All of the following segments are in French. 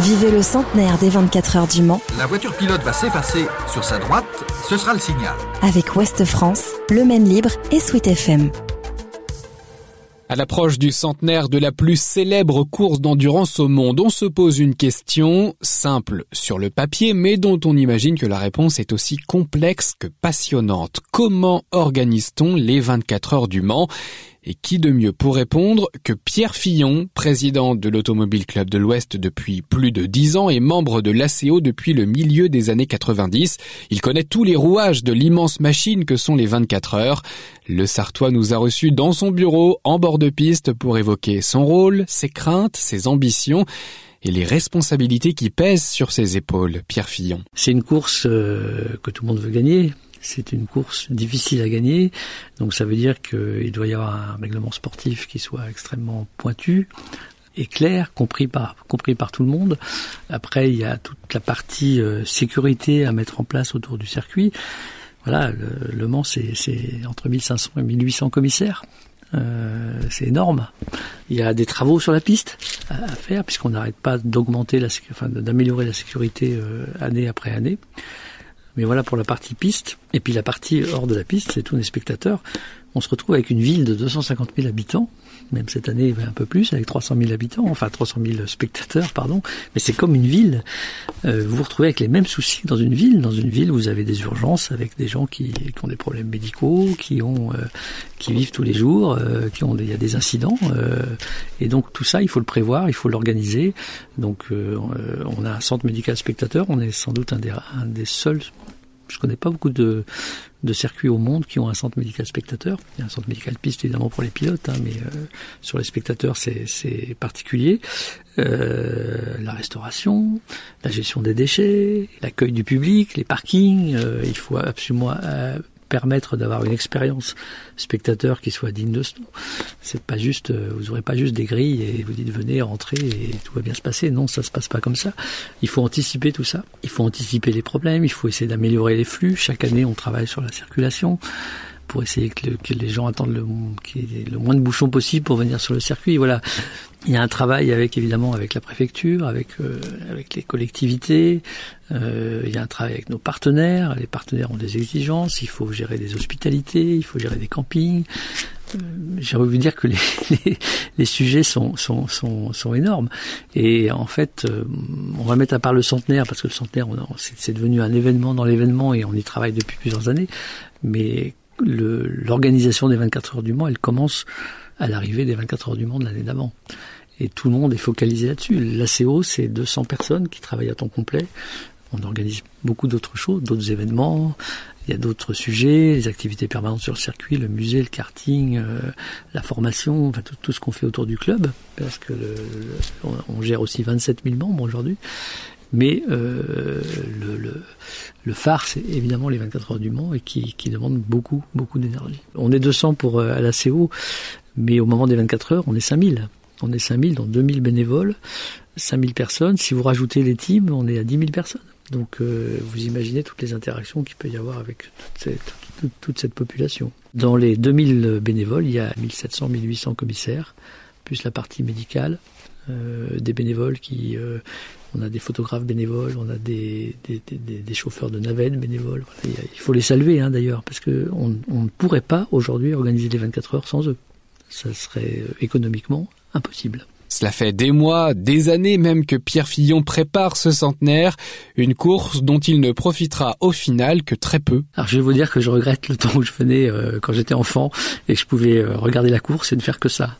Vivez le centenaire des 24 heures du Mans. La voiture pilote va s'effacer sur sa droite, ce sera le signal. Avec Ouest France, Le Maine Libre et Sweet FM. À l'approche du centenaire de la plus célèbre course d'endurance au monde, on se pose une question simple sur le papier, mais dont on imagine que la réponse est aussi complexe que passionnante. Comment organise-t-on les 24 heures du Mans? Et qui de mieux pour répondre que Pierre Fillon, président de l'Automobile Club de l'Ouest depuis plus de dix ans et membre de l'ACO depuis le milieu des années 90. Il connaît tous les rouages de l'immense machine que sont les 24 heures. Le Sartois nous a reçus dans son bureau, en bord de piste, pour évoquer son rôle, ses craintes, ses ambitions et les responsabilités qui pèsent sur ses épaules. Pierre Fillon. C'est une course euh, que tout le monde veut gagner. C'est une course difficile à gagner, donc ça veut dire qu'il doit y avoir un règlement sportif qui soit extrêmement pointu et clair, compris par compris par tout le monde. Après, il y a toute la partie euh, sécurité à mettre en place autour du circuit. Voilà, le, Mans, c'est entre 1500 et 1800 commissaires. Euh, c'est énorme. Il y a des travaux sur la piste à, faire puisqu'on n'arrête pas d'augmenter la, d'améliorer la sécurité euh, année après année. Mais voilà pour la partie piste. Et puis la partie hors de la piste, c'est tous les spectateurs. On se retrouve avec une ville de 250 000 habitants même cette année un peu plus, avec 300 000 habitants, enfin 300 000 spectateurs, pardon. Mais c'est comme une ville. Euh, vous vous retrouvez avec les mêmes soucis dans une ville. Dans une ville, vous avez des urgences avec des gens qui, ont des problèmes médicaux, qui ont, euh, qui vivent tous les jours, euh, qui ont, il y a des incidents. et donc tout ça, il faut le prévoir, il faut l'organiser. Donc on a un centre médical spectateur. On est sans doute un des, un des seuls je connais pas beaucoup de, de circuits au monde qui ont un centre médical spectateur. Il y a un centre médical piste évidemment pour les pilotes, hein, mais euh, sur les spectateurs c'est particulier. Euh, la restauration, la gestion des déchets, l'accueil du public, les parkings. Euh, il faut absolument permettre d'avoir une expérience spectateur qui soit digne de ce nom. C'est pas juste, euh, vous aurez pas juste des grilles et vous dites venez, rentrez et tout va bien se passer. Non, ça se passe pas comme ça. Il faut anticiper tout ça. Il faut anticiper les problèmes. Il faut essayer d'améliorer les flux. Chaque année, on travaille sur la circulation pour essayer que, les gens attendent le, moins de bouchons possible pour venir sur le circuit. Voilà. Il y a un travail avec évidemment avec la préfecture, avec euh, avec les collectivités. Euh, il y a un travail avec nos partenaires. Les partenaires ont des exigences. Il faut gérer des hospitalités, il faut gérer des campings. Euh, J'ai envie de dire que les, les, les, sujets sont, sont, sont, sont énormes. Et en fait, euh, on va mettre à part le centenaire parce que le centenaire, c'est devenu un événement dans l'événement et on y travaille depuis plusieurs années. Mais l'organisation des 24 heures du Mans, elle commence à l'arrivée des 24 heures du Mans de l'année d'avant. Et tout le monde est focalisé là-dessus. L'ACO, c'est 200 personnes qui travaillent à temps complet. On organise beaucoup d'autres choses, d'autres événements. Il y a d'autres sujets, les activités permanentes sur le circuit, le musée, le karting, euh, la formation, enfin tout, ce qu'on fait autour du club, parce que on, gère aussi 27 000 membres aujourd'hui. Mais euh, le, le, phare, c'est évidemment les 24 heures du Mans et qui, qui demande beaucoup, beaucoup d'énergie. On est 200 pour euh, à la CO, mais au moment des 24 heures, on est 5000. On est 5000 dans 2000 bénévoles, 5000 personnes. Si vous rajoutez les teams, on est à 10 000 personnes. Donc euh, vous imaginez toutes les interactions qu'il peut y avoir avec toute cette, toute, cette population. Dans les 2000 bénévoles, il y a 1700, 1800 commissaires, plus la partie médicale, euh, des bénévoles qui euh, on a des photographes bénévoles, on a des, chauffeurs de navettes bénévoles. il faut les saluer hein, d'ailleurs, parce qu'on on ne pourrait pas aujourd'hui organiser les 24 heures sans eux. Ça serait euh, économiquement impossible. Cela fait des mois, des années même que Pierre Fillon prépare ce centenaire, une course dont il ne profitera au final que très peu. Alors je vais vous dire que je regrette le temps où je venais euh, quand j'étais enfant et que je pouvais euh, regarder la course et ne faire que ça.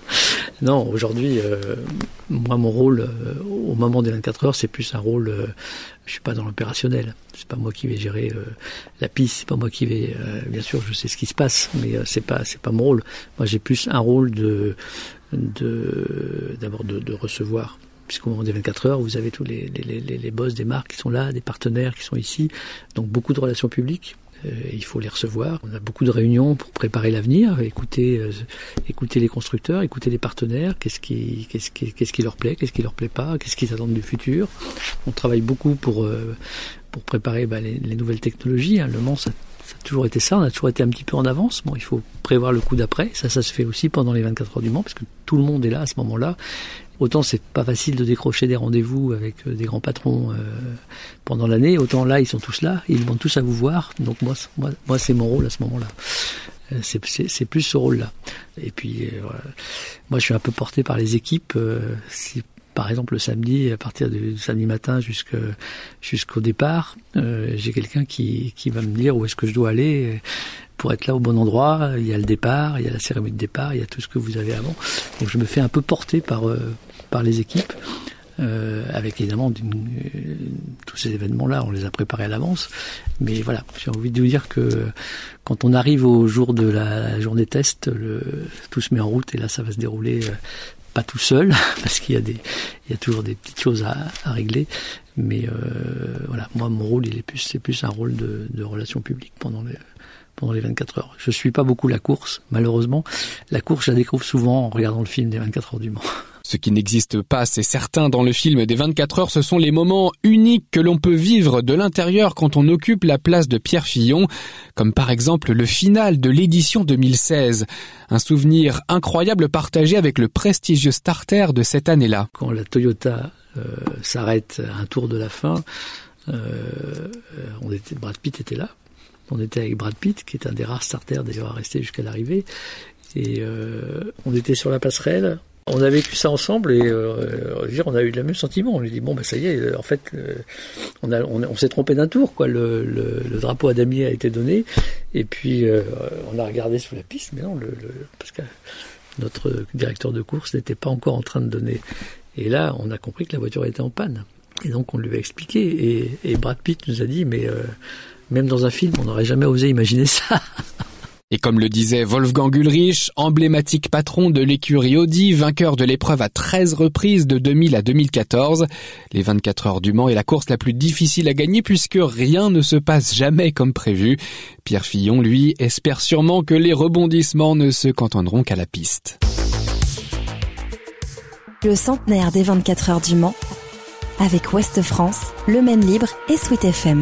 non, aujourd'hui, euh, moi mon rôle au moment des 24 heures, c'est plus un rôle je suis pas dans l'opérationnel. C'est pas moi qui vais gérer la piste, c'est pas moi qui vais. bien sûr, je sais ce qui se passe, mais c'est pas c'est pas mon rôle. Moi, j'ai plus un rôle de de d'abord de, de, recevoir puisqu'au moment des 24 heures, vous avez tous les, les, les, les, boss des marques qui sont là, des partenaires qui sont ici, donc beaucoup de relations publiques. Euh, il faut les recevoir. On a beaucoup de réunions pour préparer l'avenir, écouter, euh, écouter les constructeurs, écouter les partenaires, qu'est-ce qui, qu'est-ce qui, qu'est-ce qui leur plaît, qu'est-ce qui leur plaît pas, qu'est-ce qu'ils attendent du futur. On travaille beaucoup pour euh, pour préparer bah, les, les, nouvelles technologies. Hein. Le Mans, ça ça a toujours été ça, on a toujours été un petit peu en avance. Bon, il faut prévoir le coup d'après. Ça, ça se fait aussi pendant les 24 heures du Mans, parce que tout le monde est là à ce moment-là. Autant c'est pas facile de décrocher des rendez-vous avec euh, des grands patrons euh, pendant l'année, autant là ils sont tous là, ils demandent tous à vous voir. Donc moi, moi, moi c'est mon rôle à ce moment-là. Euh, c'est plus ce rôle-là. Et puis moi je suis un peu porté par les équipes. Par exemple le samedi, à partir du samedi matin jusqu'au départ, j'ai quelqu'un qui, va me dire où est-ce que je dois aller pour être là au bon endroit. Il y a le départ, il y a la cérémonie de départ, il y a tout ce que vous avez avant. Donc je me fais un peu porter par euh, les équipes. Euh, avec évidemment euh, tous ces événements-là, on les a préparés à l'avance. Mais voilà, j'ai envie de vous dire que quand on arrive au jour de la journée test, tout se met en route et là, ça va se dérouler pas tout seul parce qu'il y a des, il y a toujours des petites choses à, à régler. Mais voilà, moi, mon rôle, il est plus, c'est plus un rôle de, de relations publiques pendant les pendant les 24 heures. Je suis pas beaucoup la course, malheureusement. La course, je la découvre souvent en regardant le film des 24 heures du Mans. Ce qui n'existe pas, c'est certain, dans le film des 24 heures, ce sont les moments uniques que l'on peut vivre de l'intérieur quand on occupe la place de Pierre Fillon, comme par exemple le final de l'édition 2016. Un souvenir incroyable partagé avec le prestigieux starter de cette année-là. Quand la Toyota euh, s'arrête à un tour de la fin, euh, était, Brad Pitt était là, on était avec Brad Pitt, qui est un des rares starters d'ailleurs à rester jusqu'à l'arrivée. Et euh, on était sur la passerelle. On a vécu ça ensemble et euh, on a eu le même sentiment. On lui dit bon ben ça y est, en fait on, a, on, s'est trompé d'un tour quoi. Le, le, drapeau à damier a été donné et puis euh, on a regardé sous la piste, mais non, parce que notre directeur de course n'était pas encore en train de donner. Et là, on a compris que la voiture était en panne. Et donc on lui a expliqué et, et Brad Pitt nous a dit mais même dans un film, on n'aurait jamais osé imaginer ça. Et comme le disait Wolfgang Ulrich, emblématique patron de l'écurie Audi, vainqueur de l'épreuve à 13 reprises de 2000 à 2014, les 24 heures du Mans est la course la plus difficile à gagner puisque rien ne se passe jamais comme prévu. Pierre Fillon, lui, espère sûrement que les rebondissements ne se cantonneront qu'à la piste. Le centenaire des 24 heures du Mans avec Ouest France, Le Maine Libre et Sweet FM.